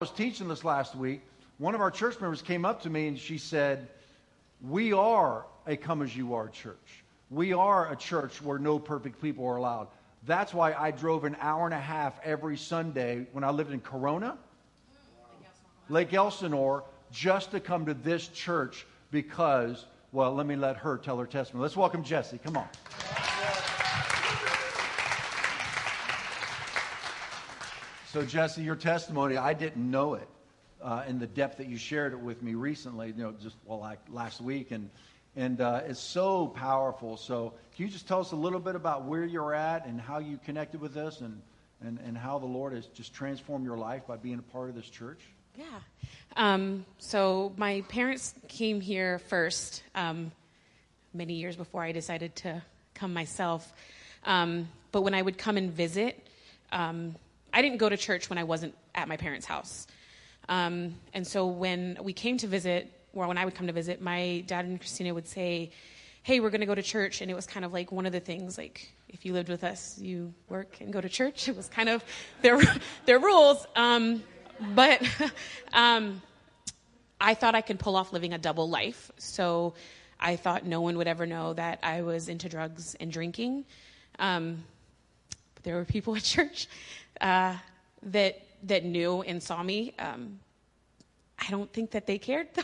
was teaching this last week, one of our church members came up to me and she said, We are a come as you are church. We are a church where no perfect people are allowed. That's why I drove an hour and a half every Sunday when I lived in Corona, Lake Elsinore, just to come to this church because, well, let me let her tell her testimony. Let's welcome Jesse. Come on. So, Jesse, your testimony, I didn't know it uh, in the depth that you shared it with me recently, you know, just well, like last week, and and uh, it's so powerful. So, can you just tell us a little bit about where you're at and how you connected with us, and and and how the Lord has just transformed your life by being a part of this church? Yeah. Um, so my parents came here first, um, many years before I decided to come myself. Um, but when I would come and visit, um, I didn't go to church when I wasn't at my parents' house. Um, and so when we came to visit, or when I would come to visit, my dad and Christina would say, Hey, we're going to go to church. And it was kind of like one of the things, like, if you lived with us, you work and go to church. It was kind of their, their rules. Um, but um, I thought I could pull off living a double life. So I thought no one would ever know that I was into drugs and drinking. Um, but there were people at church uh, that that knew and saw me. Um, I don't think that they cared though,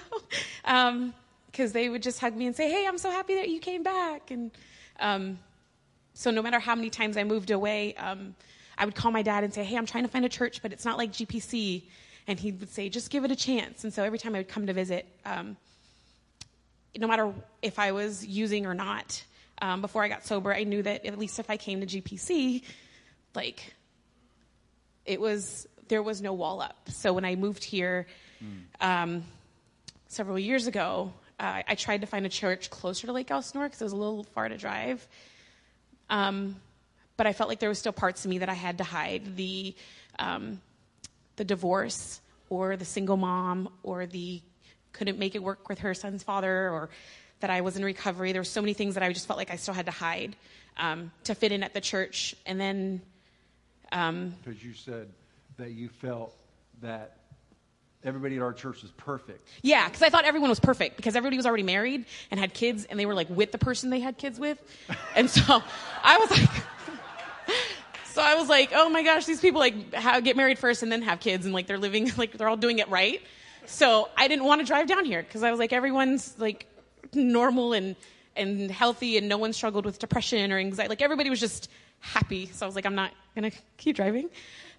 because um, they would just hug me and say, "Hey, I'm so happy that you came back." And um, so, no matter how many times I moved away, um, I would call my dad and say, "Hey, I'm trying to find a church, but it's not like GPC." And he would say, "Just give it a chance." And so, every time I would come to visit, um, no matter if I was using or not, um, before I got sober, I knew that at least if I came to GPC, like it was there was no wall up. So when I moved here um, several years ago, uh, I tried to find a church closer to Lake Elsinore because it was a little far to drive. Um, but I felt like there was still parts of me that I had to hide the um, the divorce or the single mom or the couldn't make it work with her son's father or that I was in recovery. There were so many things that I just felt like I still had to hide um, to fit in at the church. And then um, because you said that you felt that everybody at our church was perfect. Yeah, because I thought everyone was perfect because everybody was already married and had kids and they were like with the person they had kids with. And so I was like, so I was like, oh my gosh, these people like get married first and then have kids and like they're living, like they're all doing it right. So I didn't want to drive down here because I was like, everyone's like normal and, and healthy and no one struggled with depression or anxiety. Like everybody was just happy. So I was like, I'm not going to keep driving.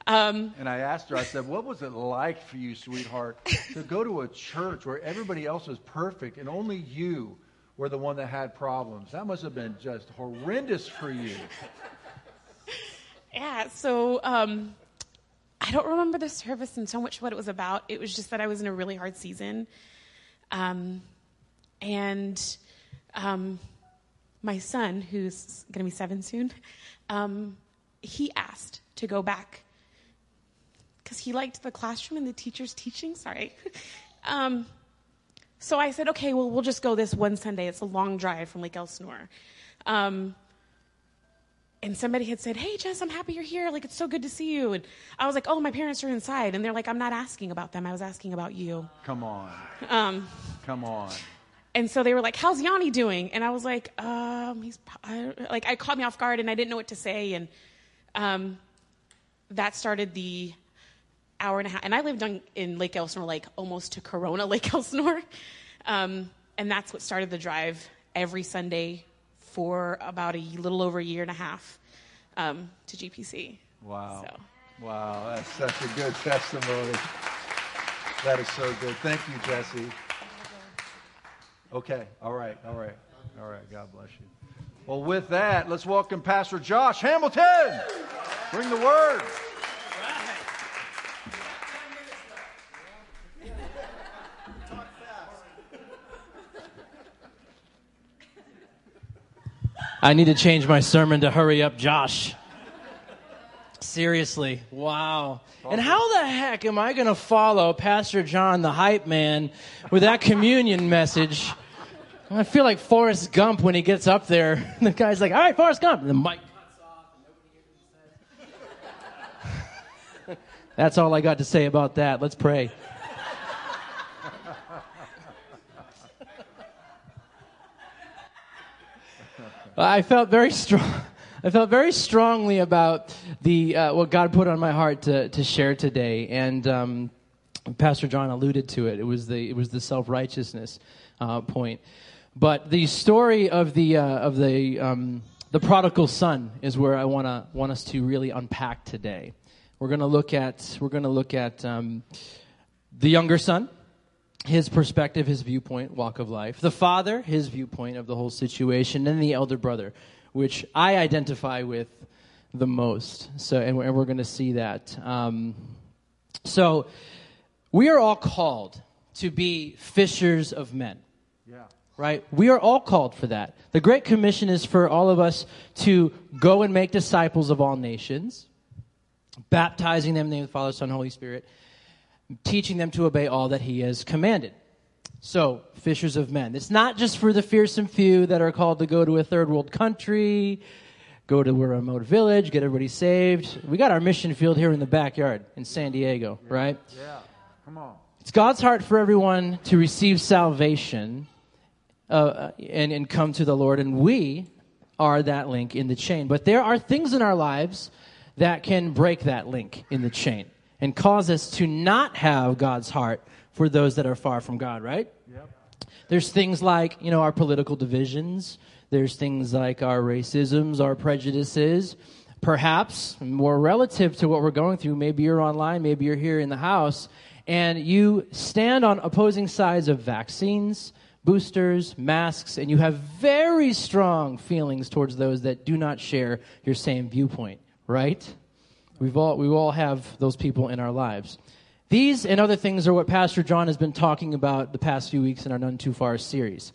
Um, and I asked her, I said, What was it like for you, sweetheart, to go to a church where everybody else was perfect and only you were the one that had problems? That must have been just horrendous for you. Yeah, so um, I don't remember the service and so much what it was about. It was just that I was in a really hard season. Um, and um, my son, who's going to be seven soon, um, he asked to go back because he liked the classroom and the teacher's teaching. Sorry. um, so I said, okay, well, we'll just go this one Sunday. It's a long drive from Lake Elsinore. Um, and somebody had said, Hey, Jess, I'm happy you're here. Like, it's so good to see you. And I was like, Oh, my parents are inside. And they're like, I'm not asking about them. I was asking about you. Come on. Um, Come on and so they were like, "How's Yanni doing?" And I was like, "Um, he's I, like I caught me off guard and I didn't know what to say." And um, that started the hour and a half. And I lived on, in Lake Elsinore, like almost to Corona Lake Elsinore, um, and that's what started the drive every Sunday for about a little over a year and a half um, to GPC. Wow! So. Wow, that's such a good testimony. That is so good. Thank you, Jesse. Okay. All right. All right. All right. God bless you. Well, with that, let's welcome Pastor Josh Hamilton. Bring the word. I need to change my sermon to hurry up, Josh. Seriously, wow. And how the heck am I going to follow Pastor John, the hype man, with that communion message? I feel like Forrest Gump when he gets up there. The guy's like, all right, Forrest Gump. And the mic cuts off and nobody That's all I got to say about that. Let's pray. I felt very strong. I felt very strongly about the uh, what God put on my heart to to share today, and um, Pastor John alluded to it. It was the it was the self righteousness uh, point, but the story of the uh, of the um, the prodigal son is where I want to want us to really unpack today. We're going to look at we're to look at um, the younger son, his perspective, his viewpoint, walk of life. The father, his viewpoint of the whole situation, and the elder brother, which I identify with the most. So, and we're, we're going to see that. Um, so, we are all called to be fishers of men. Right? We are all called for that. The Great Commission is for all of us to go and make disciples of all nations baptizing them in the name of the Father, Son, Holy Spirit, teaching them to obey all that He has commanded. So, fishers of men. It's not just for the fearsome few that are called to go to a third world country, go to a remote village, get everybody saved. We got our mission field here in the backyard in San Diego, yeah. right? Yeah. Come on. It's God's heart for everyone to receive salvation uh, and, and come to the Lord, and we are that link in the chain. But there are things in our lives that can break that link in the chain and cause us to not have God's heart for those that are far from God, right? Yep. There's things like, you know, our political divisions. There's things like our racisms, our prejudices. Perhaps more relative to what we're going through, maybe you're online, maybe you're here in the house, and you stand on opposing sides of vaccines, boosters, masks, and you have very strong feelings towards those that do not share your same viewpoint right? We've all, we all have those people in our lives. These and other things are what Pastor John has been talking about the past few weeks in our None Too Far series.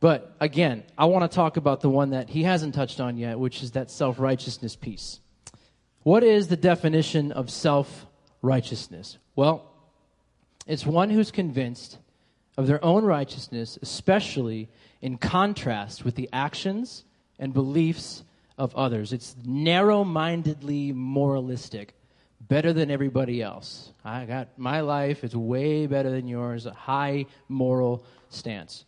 But again, I want to talk about the one that he hasn't touched on yet, which is that self righteousness piece. What is the definition of self righteousness? Well, it's one who's convinced of their own righteousness, especially in contrast with the actions and beliefs of others. It's narrow mindedly moralistic, better than everybody else. I got my life, it's way better than yours, a high moral stance.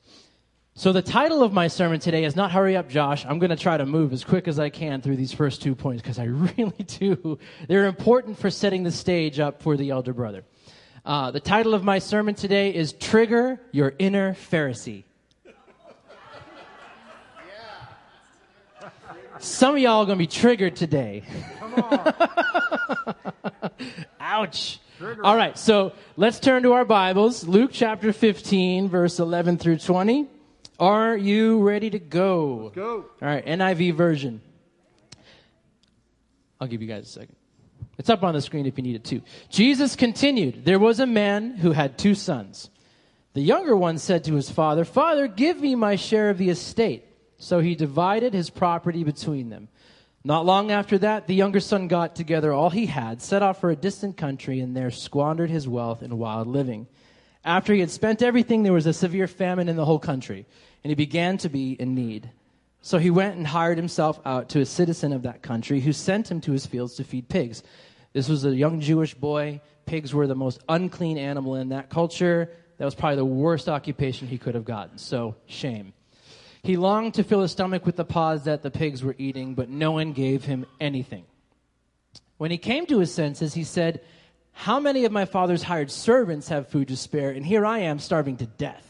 So, the title of my sermon today is not Hurry Up, Josh. I'm going to try to move as quick as I can through these first two points because I really do. They're important for setting the stage up for the elder brother. Uh, the title of my sermon today is Trigger Your Inner Pharisee. Some of y'all are going to be triggered today. Come on. Ouch. Trigger. All right, so let's turn to our Bibles. Luke chapter 15, verse 11 through 20. Are you ready to go? Let's go. All right, NIV version. I'll give you guys a second. It's up on the screen if you need it too. Jesus continued There was a man who had two sons. The younger one said to his father, Father, give me my share of the estate. So he divided his property between them. Not long after that, the younger son got together all he had, set off for a distant country, and there squandered his wealth in wild living. After he had spent everything, there was a severe famine in the whole country, and he began to be in need. So he went and hired himself out to a citizen of that country who sent him to his fields to feed pigs. This was a young Jewish boy. Pigs were the most unclean animal in that culture. That was probably the worst occupation he could have gotten. So, shame. He longed to fill his stomach with the pods that the pigs were eating, but no one gave him anything. When he came to his senses, he said, How many of my father's hired servants have food to spare, and here I am starving to death?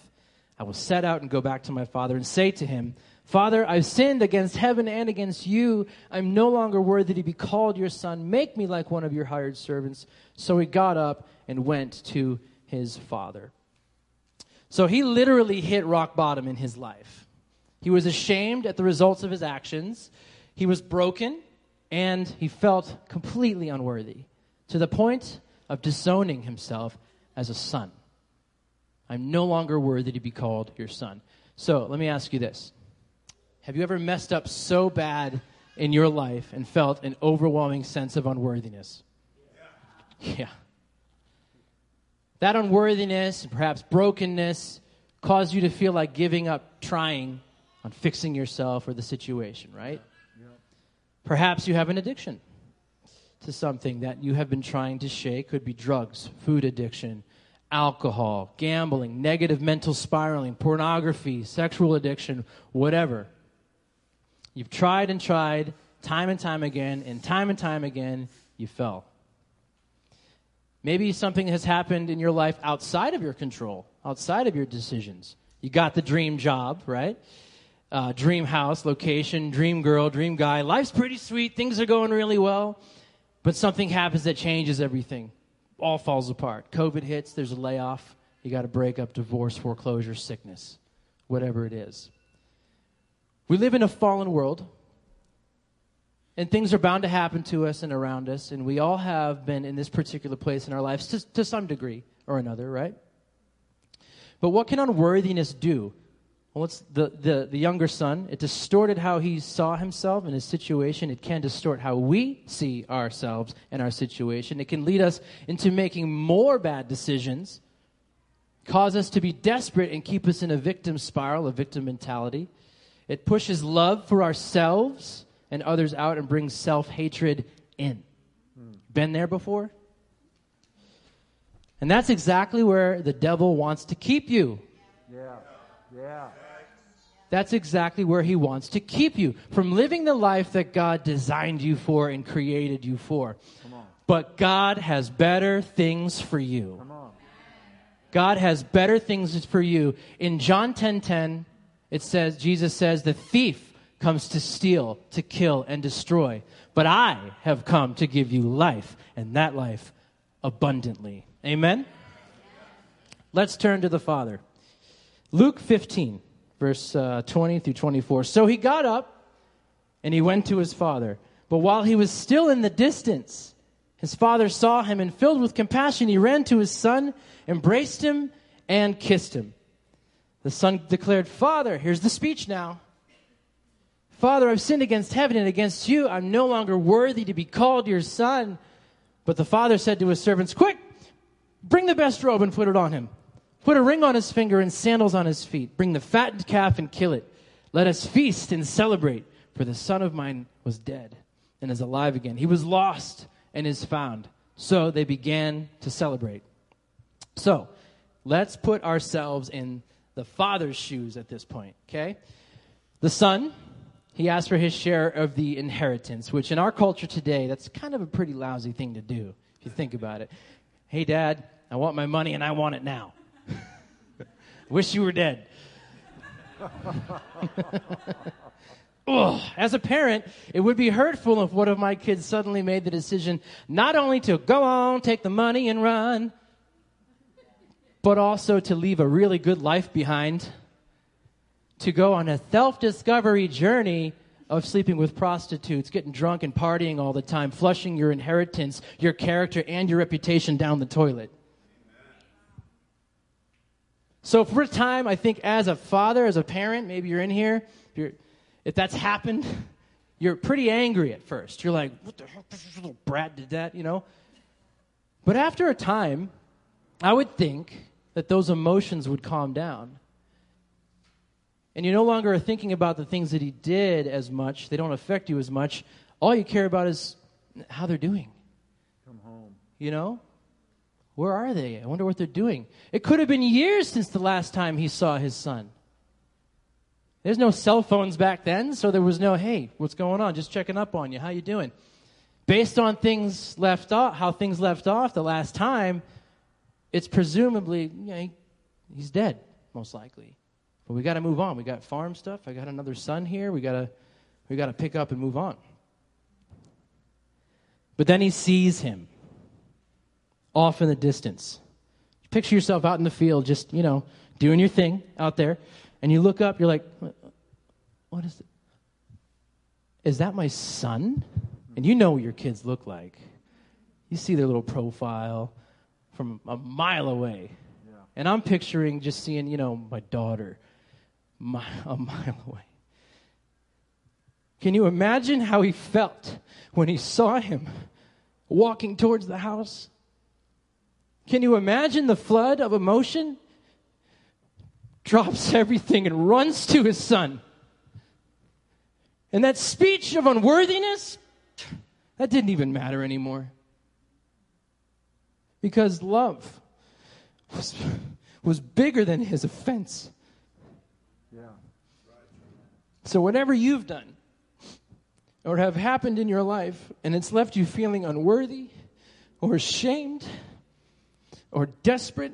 I will set out and go back to my father and say to him, Father, I've sinned against heaven and against you. I'm no longer worthy to be called your son. Make me like one of your hired servants. So he got up and went to his father. So he literally hit rock bottom in his life. He was ashamed at the results of his actions. He was broken, and he felt completely unworthy to the point of disowning himself as a son. I'm no longer worthy to be called your son. So let me ask you this Have you ever messed up so bad in your life and felt an overwhelming sense of unworthiness? Yeah. yeah. That unworthiness, perhaps brokenness, caused you to feel like giving up trying on fixing yourself or the situation, right? Yeah. Perhaps you have an addiction. to something that you have been trying to shake. Could be drugs, food addiction, alcohol, gambling, negative mental spiraling, pornography, sexual addiction, whatever. You've tried and tried time and time again, and time and time again, you fell. Maybe something has happened in your life outside of your control, outside of your decisions. You got the dream job, right? Uh, dream house, location, dream girl, dream guy. Life's pretty sweet. Things are going really well. But something happens that changes everything. All falls apart. COVID hits, there's a layoff. You got to break up, divorce, foreclosure, sickness, whatever it is. We live in a fallen world and things are bound to happen to us and around us, and we all have been in this particular place in our lives to, to some degree or another, right? But what can unworthiness do? Well, it's the, the, the younger son. It distorted how he saw himself and his situation. It can distort how we see ourselves and our situation. It can lead us into making more bad decisions, cause us to be desperate, and keep us in a victim spiral, a victim mentality. It pushes love for ourselves and others out and brings self hatred in. Hmm. Been there before? And that's exactly where the devil wants to keep you. Yeah. Yeah. That's exactly where he wants to keep you from living the life that God designed you for and created you for. But God has better things for you. God has better things for you. In John 10:10, 10, 10, it says Jesus says the thief comes to steal, to kill, and destroy. But I have come to give you life, and that life abundantly. Amen? Let's turn to the Father. Luke 15, verse uh, 20 through 24. So he got up and he went to his father. But while he was still in the distance, his father saw him and filled with compassion, he ran to his son, embraced him, and kissed him. The son declared, Father, here's the speech now. Father, I've sinned against heaven and against you. I'm no longer worthy to be called your son. But the father said to his servants, Quick, bring the best robe and put it on him. Put a ring on his finger and sandals on his feet. Bring the fattened calf and kill it. Let us feast and celebrate, for the son of mine was dead and is alive again. He was lost and is found. So they began to celebrate. So let's put ourselves in the father's shoes at this point, okay? The son he asked for his share of the inheritance, which in our culture today, that's kind of a pretty lousy thing to do, if you think about it. Hey, Dad, I want my money and I want it now. Wish you were dead. Ugh. As a parent, it would be hurtful if one of my kids suddenly made the decision not only to go on, take the money, and run, but also to leave a really good life behind to go on a self discovery journey of sleeping with prostitutes, getting drunk and partying all the time, flushing your inheritance, your character, and your reputation down the toilet. So, for a time, I think as a father, as a parent, maybe you're in here, if, if that's happened, you're pretty angry at first. You're like, what the heck, this little brat did that, you know? But after a time, I would think that those emotions would calm down and you no longer are thinking about the things that he did as much, they don't affect you as much. All you care about is how they're doing. Come home. You know? Where are they? I wonder what they're doing. It could have been years since the last time he saw his son. There's no cell phones back then, so there was no, hey, what's going on? Just checking up on you. How you doing? Based on things left off, how things left off the last time, it's presumably you know, he, he's dead, most likely. But we got to move on. We got farm stuff. I got another son here. We got to we got to pick up and move on. But then he sees him off in the distance. Picture yourself out in the field, just, you know, doing your thing out there, and you look up, you're like, what is it? Is that my son? And you know what your kids look like. You see their little profile from a mile away. Yeah. And I'm picturing just seeing, you know, my daughter a mile away. Can you imagine how he felt when he saw him walking towards the house? Can you imagine the flood of emotion? Drops everything and runs to his son. And that speech of unworthiness, That didn't even matter anymore. Because love was, was bigger than his offense. Yeah. So, whatever you've done or have happened in your life and it's left you feeling unworthy or ashamed or desperate,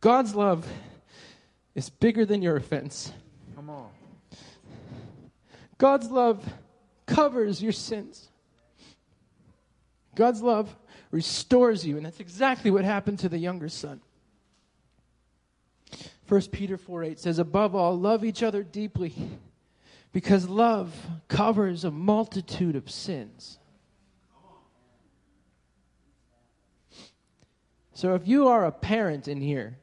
God's love is bigger than your offense. Come on. God's love covers your sins. God's love restores you, and that's exactly what happened to the younger son. 1 Peter 4 8 says, Above all, love each other deeply, because love covers a multitude of sins. So if you are a parent in here,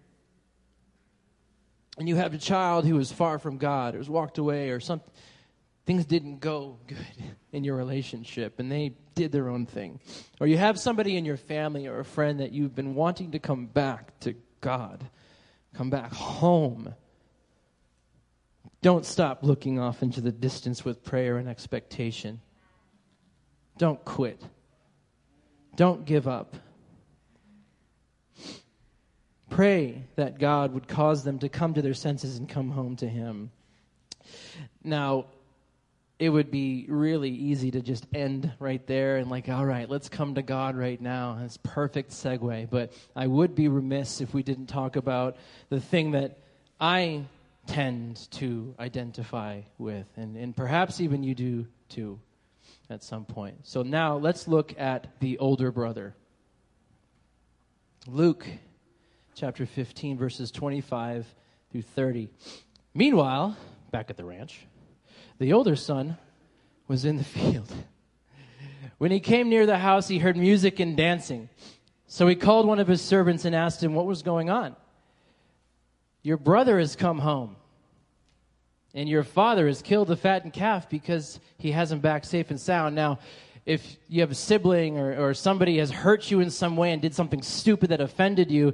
and you have a child who is far from God, or has walked away, or something, things didn't go good in your relationship and they did their own thing. Or you have somebody in your family or a friend that you've been wanting to come back to God, come back home. Don't stop looking off into the distance with prayer and expectation. Don't quit. Don't give up. Pray that God would cause them to come to their senses and come home to Him. Now, it would be really easy to just end right there and like all right let's come to god right now. That's perfect segue. But i would be remiss if we didn't talk about the thing that i tend to identify with and, and perhaps even you do too at some point. So now let's look at the older brother. Luke chapter 15 verses 25 through 30 meanwhile back at the ranch the older son was in the field. When he came near the house, he heard music and dancing. So he called one of his servants and asked him what was going on. Your brother has come home, and your father has killed the fattened calf because he has him back safe and sound. Now, if you have a sibling or, or somebody has hurt you in some way and did something stupid that offended you,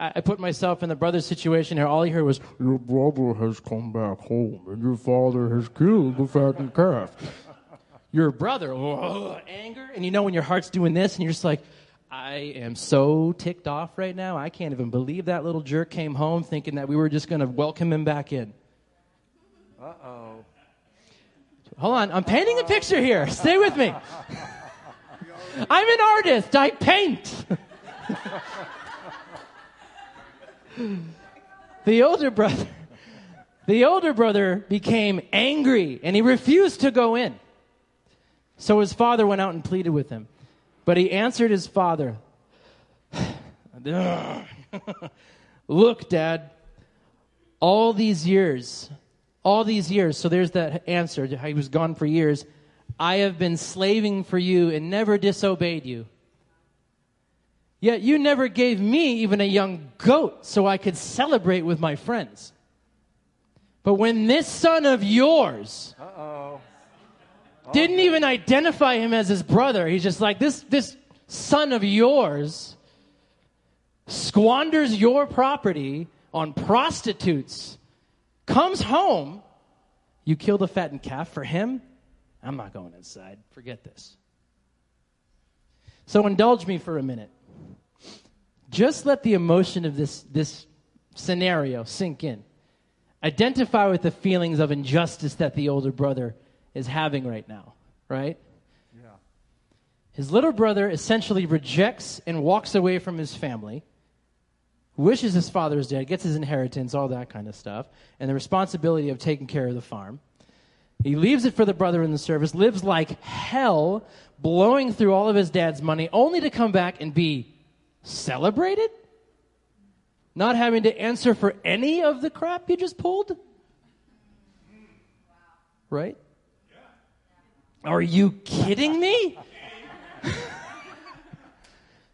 I, I put myself in the brother's situation here. All he heard was, Your brother has come back home, and your father has killed the fattened calf. Your brother, oh, anger. And you know when your heart's doing this, and you're just like, I am so ticked off right now. I can't even believe that little jerk came home thinking that we were just going to welcome him back in. Uh oh. Hold on, I'm painting a picture here. Stay with me. I'm an artist, I paint. the older brother the older brother became angry and he refused to go in. So his father went out and pleaded with him. But he answered his father look dad all these years all these years so there's that answer. He was gone for years. I have been slaving for you and never disobeyed you Yet you never gave me even a young goat so I could celebrate with my friends. But when this son of yours Uh-oh. didn't oh. even identify him as his brother, he's just like, this, this son of yours squanders your property on prostitutes, comes home, you kill the fattened calf for him? I'm not going inside. Forget this. So indulge me for a minute. Just let the emotion of this, this scenario sink in. Identify with the feelings of injustice that the older brother is having right now, right? Yeah. His little brother essentially rejects and walks away from his family, wishes his father is dead, gets his inheritance, all that kind of stuff, and the responsibility of taking care of the farm. He leaves it for the brother in the service, lives like hell, blowing through all of his dad's money, only to come back and be celebrated? Not having to answer for any of the crap you just pulled? Right? Are you kidding me?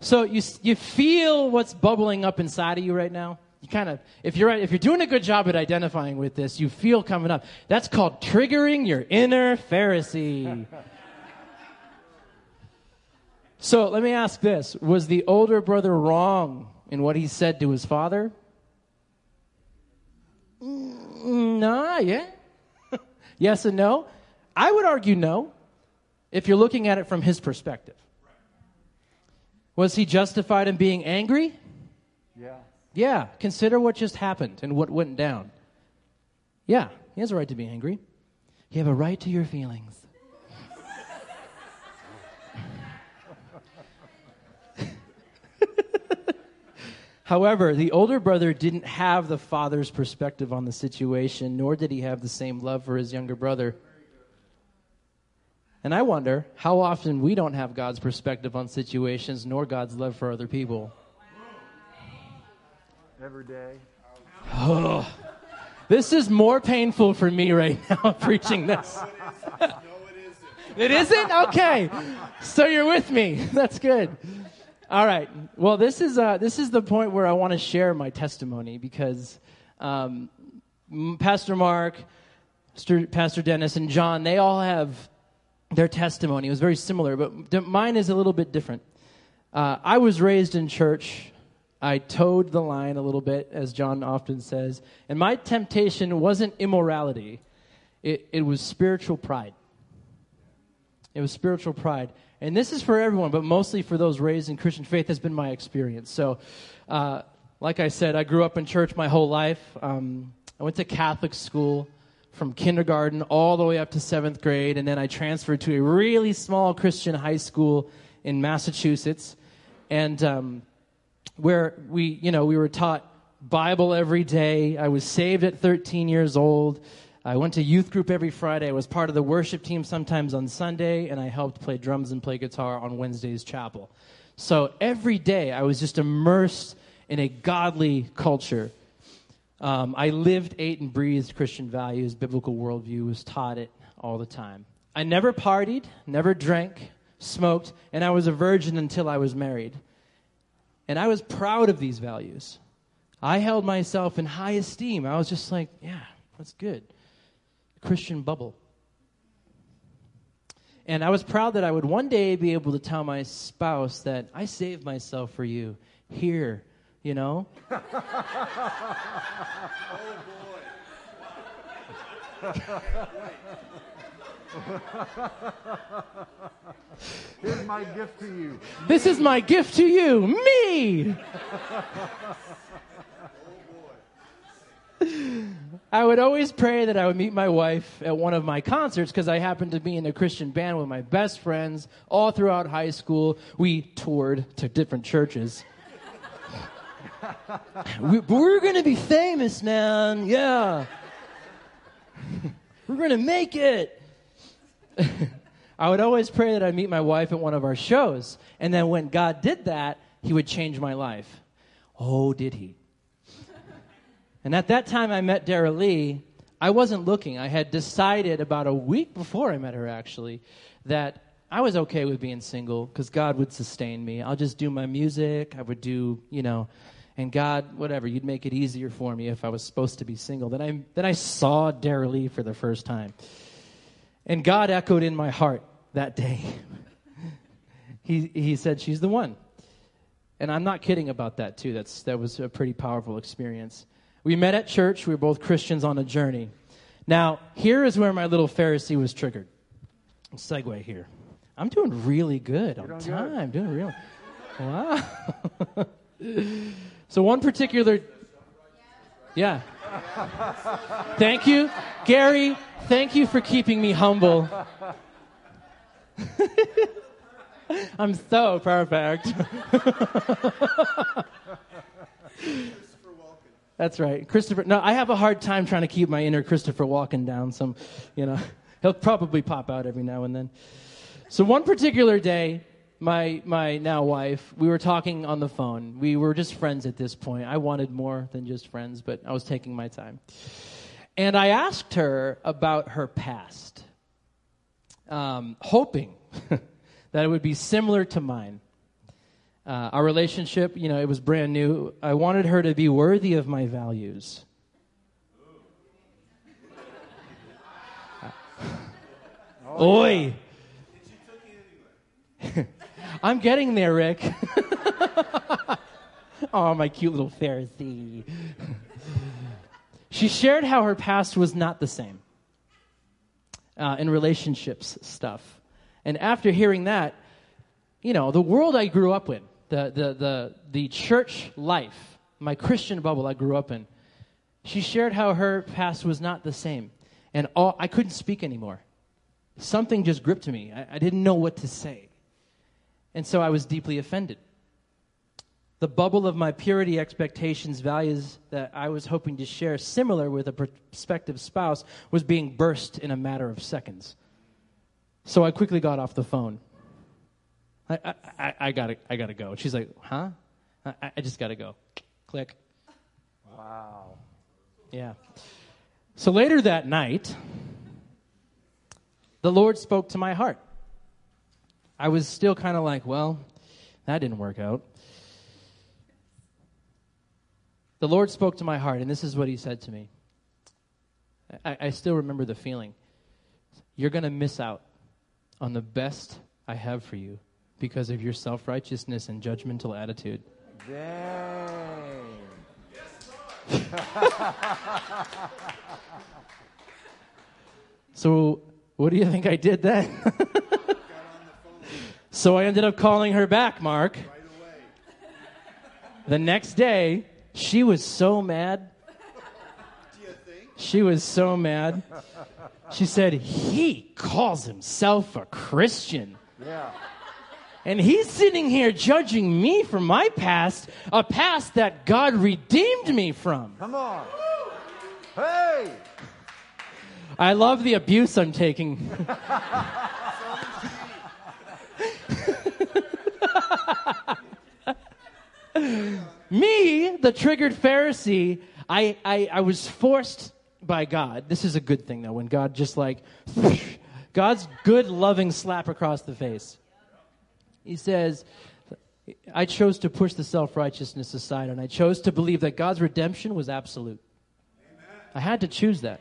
so you you feel what's bubbling up inside of you right now? You kind of if you're if you're doing a good job at identifying with this, you feel coming up. That's called triggering your inner Pharisee. So let me ask this Was the older brother wrong in what he said to his father? Mm, nah, yeah. yes and no. I would argue no. if you're looking at it from his perspective. Was he justified in being angry? Yeah. Yeah, consider what just happened and what went down. Yeah, he has a right to be angry. You have a right to your feelings. However, the older brother didn't have the father's perspective on the situation, nor did he have the same love for his younger brother. And I wonder how often we don't have God's perspective on situations, nor God's love for other people. Every day. Oh, This is more painful for me right now preaching this. It isn't? Okay. So you're with me. That's good. All right. Well, this is, uh, this is the point where I want to share my testimony because um, Pastor Mark, Pastor- Dennis, and John, they all have their testimony. It was very similar, but mine is a little bit different. Uh, I was raised in church. I toed the line a little bit, as John often says. And my temptation wasn't immorality, it, it was spiritual pride. It was spiritual pride. And this is for everyone, but mostly for those raised in Christian faith, has been my experience. So, uh, like I said, I grew up in church my whole life. Um, I went to Catholic school from kindergarten all the way up to seventh grade, and then I transferred to a really small Christian high school in Massachusetts. And um, where we, you know, we were taught Bible every day. I was saved at 13 years old. I went to youth group every Friday. I was part of the worship team sometimes on Sunday, and I helped play drums and play guitar on Wednesday's chapel. So every day I was just immersed in a godly culture. Um, I lived, ate, and breathed Christian values, biblical worldview, was taught it all the time. I never partied, never drank, smoked, and I was a virgin until I was married. And I was proud of these values. I held myself in high esteem. I was just like, yeah, that's good. Christian bubble. And I was proud that I would one day be able to tell my spouse that I saved myself for you here, you know? oh boy. Here's my gift to you. This is my gift to you, me. I would always pray that I would meet my wife at one of my concerts because I happened to be in a Christian band with my best friends all throughout high school. We toured to different churches. we, we're going to be famous, man. Yeah. we're going to make it. I would always pray that I'd meet my wife at one of our shows. And then when God did that, He would change my life. Oh, did He? And at that time I met Dara Lee, I wasn't looking. I had decided about a week before I met her, actually, that I was okay with being single because God would sustain me. I'll just do my music. I would do, you know, and God, whatever, you'd make it easier for me if I was supposed to be single. Then I, then I saw Dara Lee for the first time. And God echoed in my heart that day. he, he said, She's the one. And I'm not kidding about that, too. That's, that was a pretty powerful experience. We met at church. We were both Christians on a journey. Now, here is where my little Pharisee was triggered. Segue here. I'm doing really good on doing time. Doing really. Wow. so one particular. Yeah. Thank you, Gary. Thank you for keeping me humble. I'm so perfect. That's right. Christopher, no, I have a hard time trying to keep my inner Christopher walking down. Some, you know, he'll probably pop out every now and then. So one particular day, my, my now wife, we were talking on the phone. We were just friends at this point. I wanted more than just friends, but I was taking my time. And I asked her about her past, um, hoping that it would be similar to mine. Uh, our relationship, you know, it was brand new. I wanted her to be worthy of my values. Oi! I'm getting there, Rick. oh, my cute little Pharisee. she shared how her past was not the same uh, in relationships stuff. And after hearing that, you know, the world I grew up in, the, the, the, the church life, my Christian bubble I grew up in, she shared how her past was not the same. And all, I couldn't speak anymore. Something just gripped me. I, I didn't know what to say. And so I was deeply offended. The bubble of my purity expectations, values that I was hoping to share, similar with a prospective spouse, was being burst in a matter of seconds. So I quickly got off the phone. I, I, I, I gotta, I gotta go. She's like, huh? I, I just gotta go. Click. Wow. Yeah. So later that night, the Lord spoke to my heart. I was still kind of like, well, that didn't work out. The Lord spoke to my heart, and this is what He said to me. I, I still remember the feeling. You're going to miss out on the best I have for you because of your self righteousness and judgmental attitude. Dang. So, what do you think I did then? so, I ended up calling her back, Mark. The next day, she was so mad. She was so mad. She said, He calls himself a Christian. Yeah. And he's sitting here judging me for my past, a past that God redeemed me from. Come on. Hey. I love the abuse I'm taking. Me, the triggered Pharisee, I, I, I was forced by God. This is a good thing, though, when God just like, God's good, loving slap across the face. He says, I chose to push the self righteousness aside, and I chose to believe that God's redemption was absolute. I had to choose that.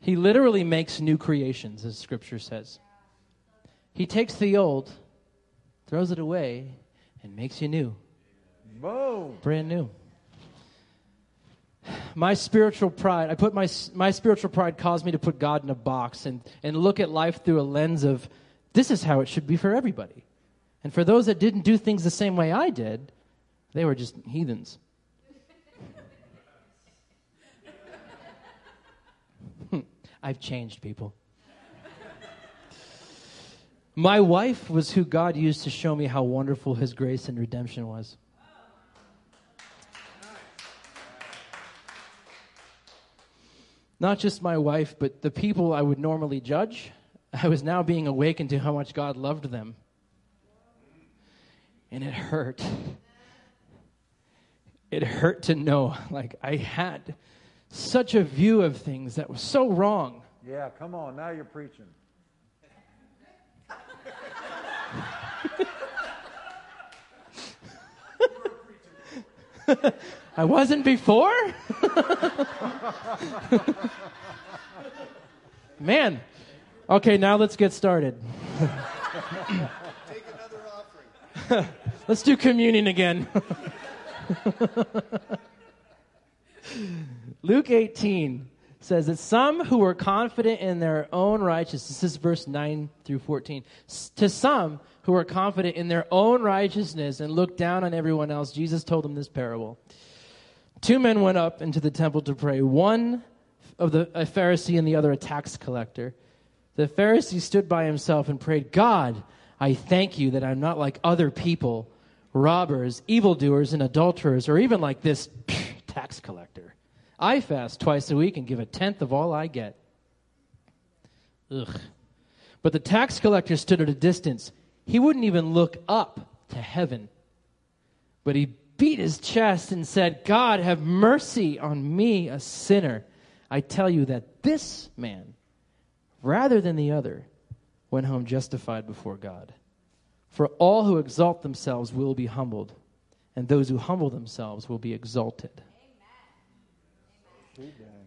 He literally makes new creations, as Scripture says. He takes the old, throws it away, and makes you new. Boom. Brand new. My spiritual pride, I put my, my spiritual pride caused me to put God in a box and, and look at life through a lens of this is how it should be for everybody. And for those that didn't do things the same way I did, they were just heathens. I've changed people. My wife was who God used to show me how wonderful his grace and redemption was. Not just my wife, but the people I would normally judge, I was now being awakened to how much God loved them. And it hurt. It hurt to know, like, I had such a view of things that was so wrong. Yeah, come on. Now you're preaching. I wasn't before? Man. Okay, now let's get started. Take another offering. let's do communion again. Luke 18 says that some who were confident in their own righteousness, this is verse 9 through 14, to some who were confident in their own righteousness and looked down on everyone else, Jesus told them this parable. Two men went up into the temple to pray, one of the a Pharisee and the other a tax collector. The Pharisee stood by himself and prayed, God, I thank you that I'm not like other people, robbers, evildoers, and adulterers, or even like this tax collector. I fast twice a week and give a tenth of all I get. Ugh. But the tax collector stood at a distance. He wouldn't even look up to heaven. But he beat his chest and said, God, have mercy on me, a sinner. I tell you that this man, rather than the other, went home justified before God. For all who exalt themselves will be humbled, and those who humble themselves will be exalted.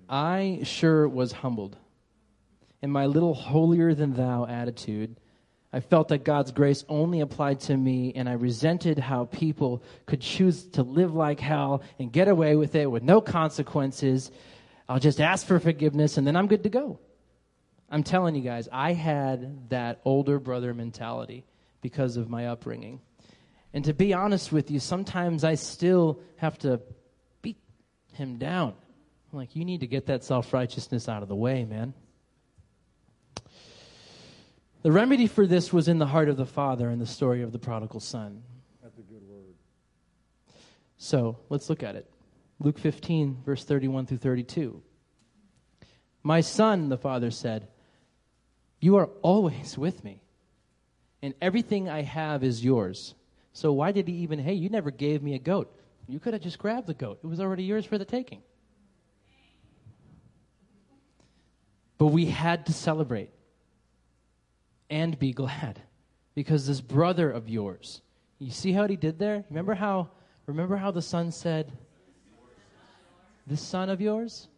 I sure was humbled. In my little holier than thou attitude, I felt that God's grace only applied to me, and I resented how people could choose to live like hell and get away with it with no consequences. I'll just ask for forgiveness, and then I'm good to go. I'm telling you guys, I had that older brother mentality because of my upbringing. And to be honest with you, sometimes I still have to beat him down. I'm like, you need to get that self righteousness out of the way, man. The remedy for this was in the heart of the Father in the story of the prodigal son. That's a good word. So let's look at it. Luke 15, verse 31 through 32. My son, the father said, You are always with me, and everything I have is yours. So why did he even, hey, you never gave me a goat? You could have just grabbed the goat, it was already yours for the taking. But we had to celebrate and be glad because this brother of yours, you see how he did there? Remember how remember how the son said, This son of yours?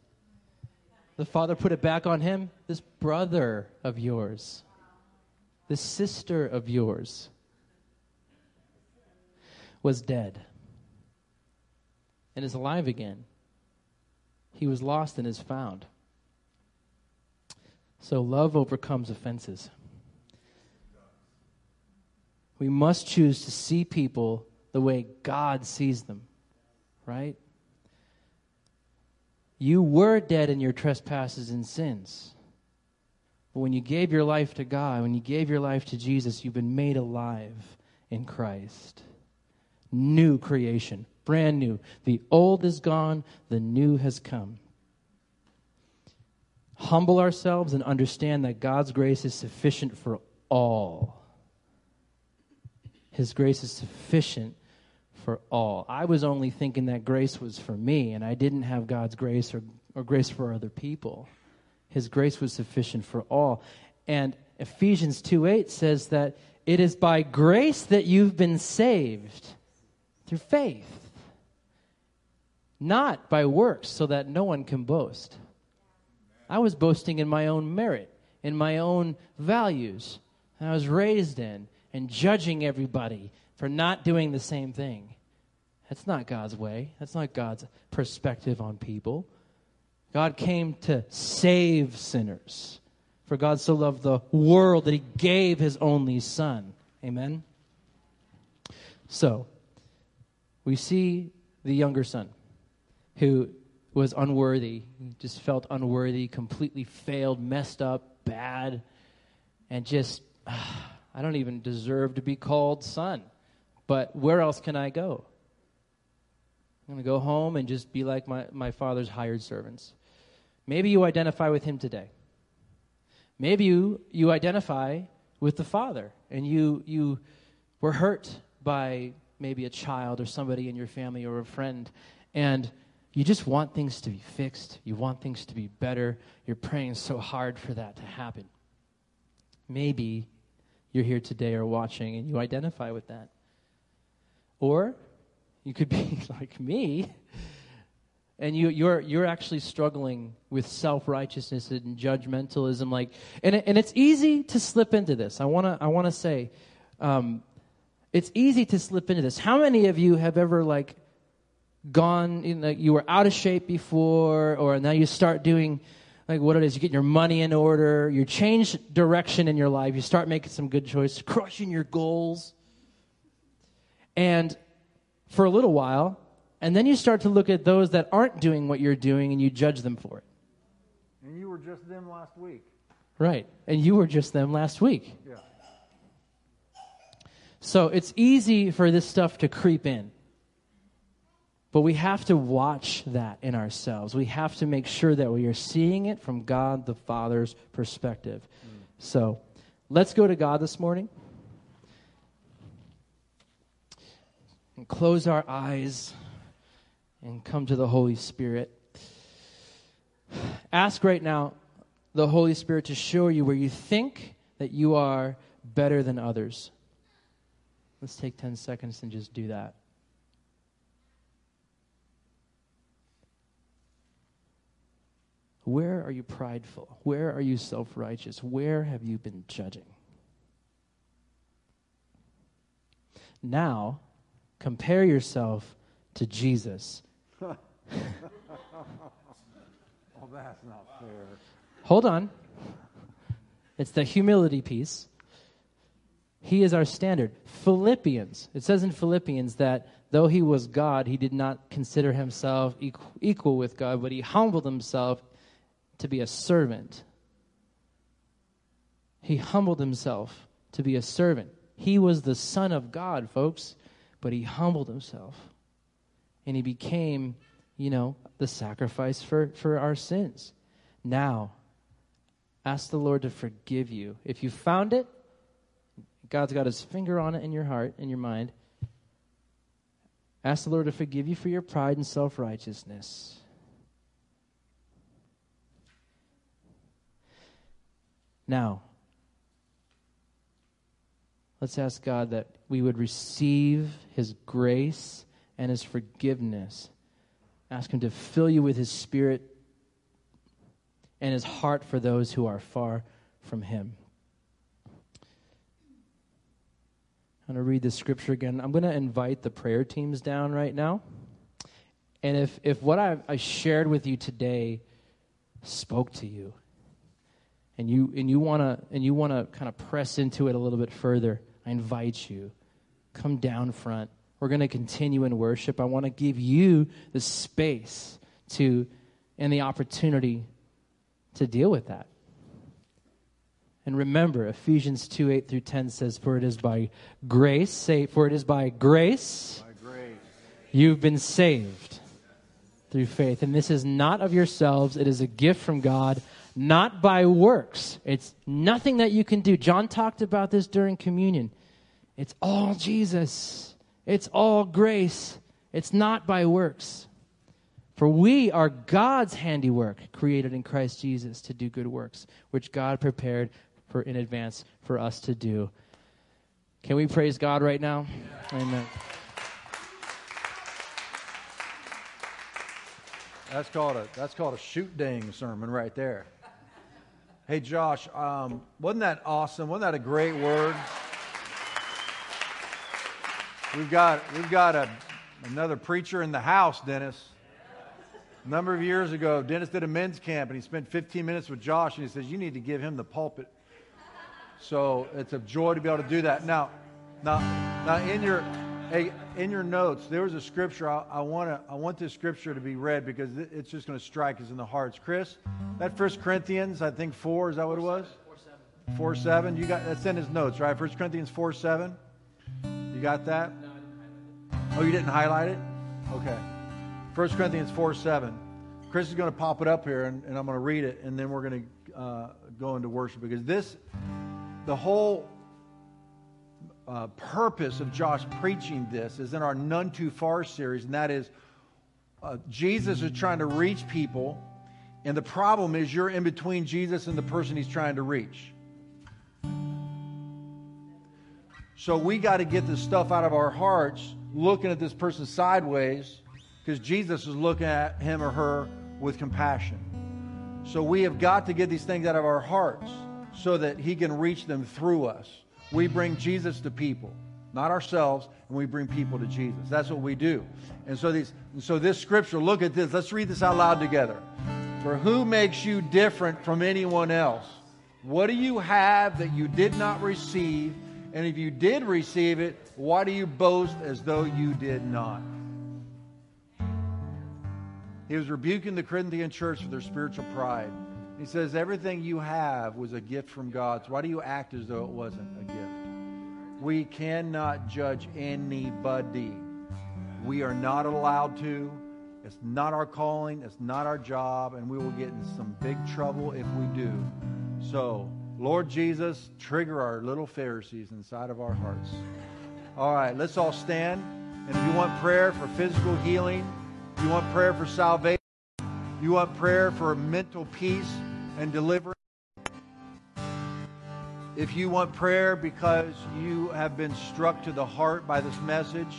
The father put it back on him. This brother of yours, this sister of yours was dead and is alive again. He was lost and is found. So love overcomes offenses. We must choose to see people the way God sees them, right? You were dead in your trespasses and sins. But when you gave your life to God, when you gave your life to Jesus, you've been made alive in Christ. New creation, brand new. The old is gone, the new has come. Humble ourselves and understand that God's grace is sufficient for all. His grace is sufficient for all. I was only thinking that grace was for me, and I didn't have God's grace or, or grace for other people. His grace was sufficient for all. And Ephesians 2 8 says that it is by grace that you've been saved through faith, not by works, so that no one can boast. I was boasting in my own merit, in my own values, that I was raised in and judging everybody for not doing the same thing. That's not God's way. That's not God's perspective on people. God came to save sinners. For God so loved the world that he gave his only Son. Amen? So, we see the younger son who was unworthy, just felt unworthy, completely failed, messed up, bad, and just. Ah, I don't even deserve to be called son. But where else can I go? I'm going to go home and just be like my, my father's hired servants. Maybe you identify with him today. Maybe you, you identify with the father and you, you were hurt by maybe a child or somebody in your family or a friend and you just want things to be fixed. You want things to be better. You're praying so hard for that to happen. Maybe you're here today or watching and you identify with that. Or you could be like me and you, you're, you're actually struggling with self-righteousness and judgmentalism like and, and it's easy to slip into this i want to i want to say um, it's easy to slip into this how many of you have ever like gone you you were out of shape before or now you start doing like what it is. You get your money in order, you change direction in your life, you start making some good choices, crushing your goals. And for a little while, and then you start to look at those that aren't doing what you're doing and you judge them for it. And you were just them last week. Right. And you were just them last week. Yeah. So it's easy for this stuff to creep in. But we have to watch that in ourselves. We have to make sure that we are seeing it from God the Father's perspective. Mm. So let's go to God this morning and close our eyes and come to the Holy Spirit. Ask right now the Holy Spirit to show you where you think that you are better than others. Let's take 10 seconds and just do that. Where are you prideful? Where are you self righteous? Where have you been judging? Now, compare yourself to Jesus. well, that's not fair. Hold on. It's the humility piece. He is our standard. Philippians. It says in Philippians that though he was God, he did not consider himself equal, equal with God, but he humbled himself to be a servant. He humbled himself to be a servant. He was the Son of God, folks, but he humbled himself. And he became, you know, the sacrifice for, for our sins. Now, ask the Lord to forgive you. If you found it, God's got his finger on it in your heart, in your mind. Ask the Lord to forgive you for your pride and self righteousness. Now, let's ask God that we would receive His grace and His forgiveness. Ask Him to fill you with His Spirit and His heart for those who are far from Him. I'm going to read the scripture again. I'm going to invite the prayer teams down right now. And if, if what I, I shared with you today spoke to you, and you and you want to and you want to kind of press into it a little bit further, I invite you come down front. We're going to continue in worship. I want to give you the space to and the opportunity to deal with that. And remember, Ephesians 2 8 through 10 says, For it is by grace, say, for it is by grace, By grace. you've been saved through faith. And this is not of yourselves, it is a gift from God, not by works. It's nothing that you can do. John talked about this during communion. It's all Jesus, it's all grace. It's not by works. For we are God's handiwork, created in Christ Jesus to do good works, which God prepared for in advance for us to do. Can we praise God right now? Amen. That's called a that's called a shoot dang sermon right there. Hey Josh, um, wasn't that awesome? Wasn't that a great word? We've got we've got a another preacher in the house, Dennis. A number of years ago, Dennis did a men's camp and he spent 15 minutes with Josh and he says, You need to give him the pulpit. So it's a joy to be able to do that. Now, now, now in your hey, in your notes, there was a scripture. I, I want to I want this scripture to be read because it's just going to strike us in the hearts. Chris, that First Corinthians, I think four. Is that what it was? Four seven. Four seven. You got that's in his notes, right? First Corinthians four seven. You got that? No, Oh, you didn't highlight it? Okay. First Corinthians four seven. Chris is going to pop it up here, and, and I'm going to read it, and then we're going to uh, go into worship because this, the whole uh, purpose of Josh preaching this is in our None Too Far series, and that is uh, Jesus is trying to reach people, and the problem is you're in between Jesus and the person he's trying to reach. So we got to get this stuff out of our hearts, looking at this person sideways, because Jesus is looking at him or her with compassion. So we have got to get these things out of our hearts so that he can reach them through us. We bring Jesus to people, not ourselves, and we bring people to Jesus. That's what we do. And so these so this scripture, look at this. Let's read this out loud together. For who makes you different from anyone else? What do you have that you did not receive? And if you did receive it, why do you boast as though you did not? He was rebuking the Corinthian church for their spiritual pride. He says, Everything you have was a gift from God. So why do you act as though it wasn't a gift? We cannot judge anybody. We are not allowed to. It's not our calling. It's not our job. And we will get in some big trouble if we do. So, Lord Jesus, trigger our little Pharisees inside of our hearts. All right, let's all stand. And if you want prayer for physical healing, you want prayer for salvation, you want prayer for mental peace and deliverance, if you want prayer because you have been struck to the heart by this message,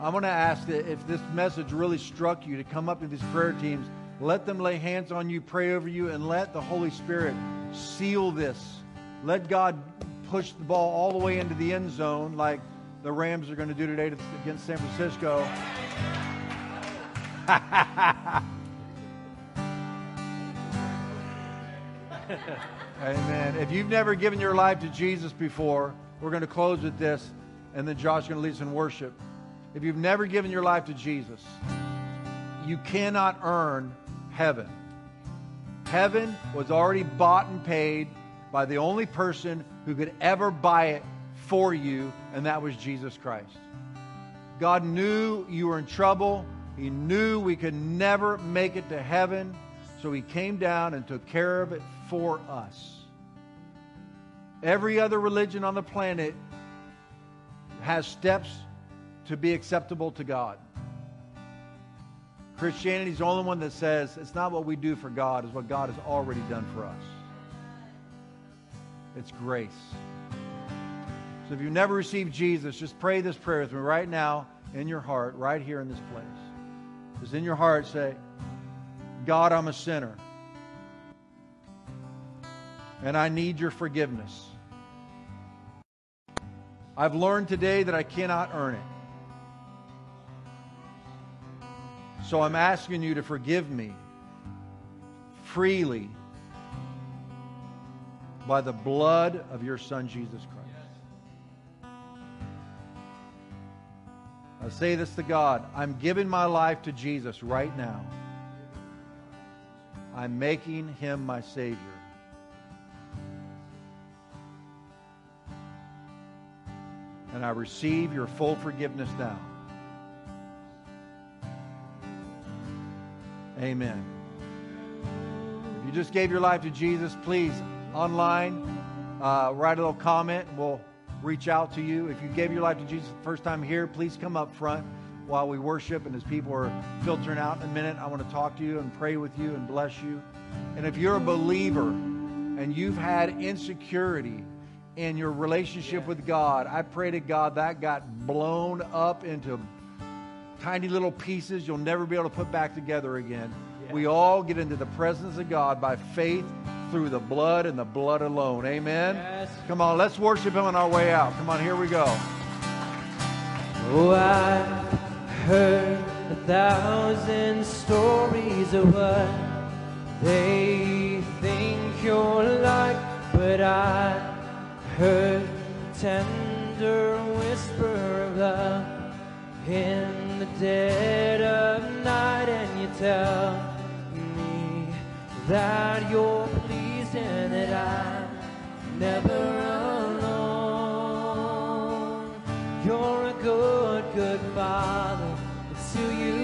I'm going to ask that if this message really struck you to come up to these prayer teams, let them lay hands on you, pray over you, and let the Holy Spirit seal this. Let God push the ball all the way into the end zone like the Rams are going to do today against San Francisco. Amen. If you've never given your life to Jesus before, we're going to close with this, and then Josh is going to lead us in worship. If you've never given your life to Jesus, you cannot earn heaven. Heaven was already bought and paid by the only person who could ever buy it for you, and that was Jesus Christ. God knew you were in trouble. He knew we could never make it to heaven, so He came down and took care of it for us. Every other religion on the planet has steps to be acceptable to God. Christianity is the only one that says it's not what we do for God, it's what God has already done for us. It's grace. So if you've never received Jesus, just pray this prayer with me right now in your heart, right here in this place. Just in your heart, say, God, I'm a sinner. And I need your forgiveness. I've learned today that I cannot earn it. So I'm asking you to forgive me freely by the blood of your Son, Jesus Christ. I say this to God I'm giving my life to Jesus right now. I'm making him my Savior. And I receive your full forgiveness now. Amen. If you just gave your life to Jesus, please, online, uh, write a little comment. We'll reach out to you. If you gave your life to Jesus first time here, please come up front while we worship. And as people are filtering out in a minute, I want to talk to you and pray with you and bless you. And if you're a believer and you've had insecurity in your relationship with God, I pray to God that got blown up into tiny little pieces you'll never be able to put back together again. We all get into the presence of God by faith through the blood and the blood alone. Amen. Yes. Come on, let's worship Him on our way out. Come on, here we go. Oh, I've heard a thousand stories of what they think you're like, but I heard a tender whisper of love in the dead of night, and you tell me that you're pleased and that I'm never alone. You're a good, good father.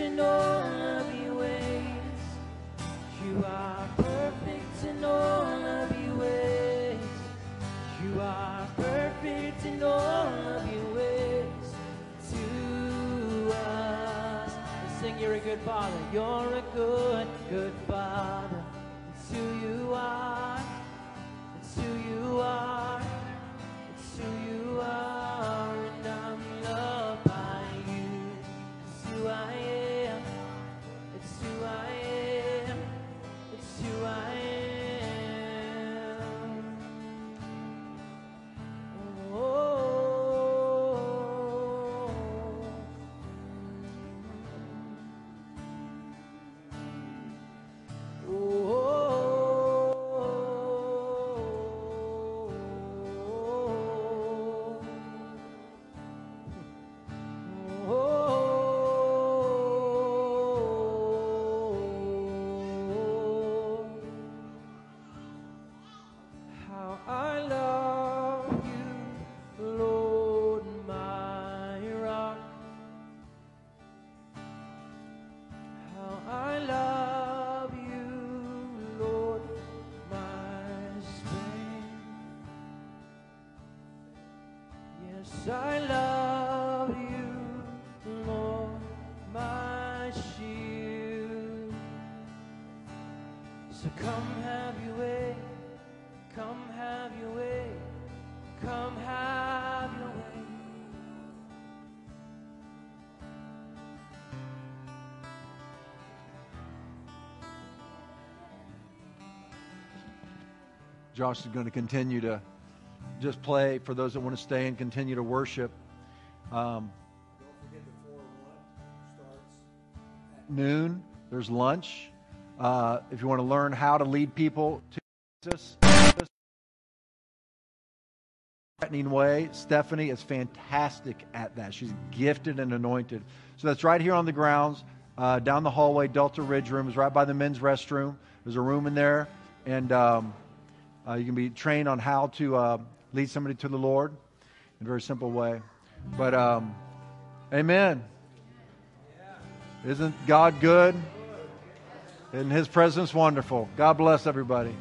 in all of your ways. You are perfect in all of your ways. You are perfect in all of your ways to us. Sing you're a good father. You're a good, good So come have your way. Come have your way. Come have your way. Josh is going to continue to just play for those that want to stay and continue to worship. Um, noon, there's lunch. Uh, if you want to learn how to lead people to Jesus, threatening way, Stephanie is fantastic at that. She's gifted and anointed. So that's right here on the grounds, uh, down the hallway, Delta Ridge room is right by the men's restroom. There's a room in there, and um, uh, you can be trained on how to uh, lead somebody to the Lord in a very simple way. But, um, amen. Isn't God good? Isn't His presence wonderful? God bless everybody.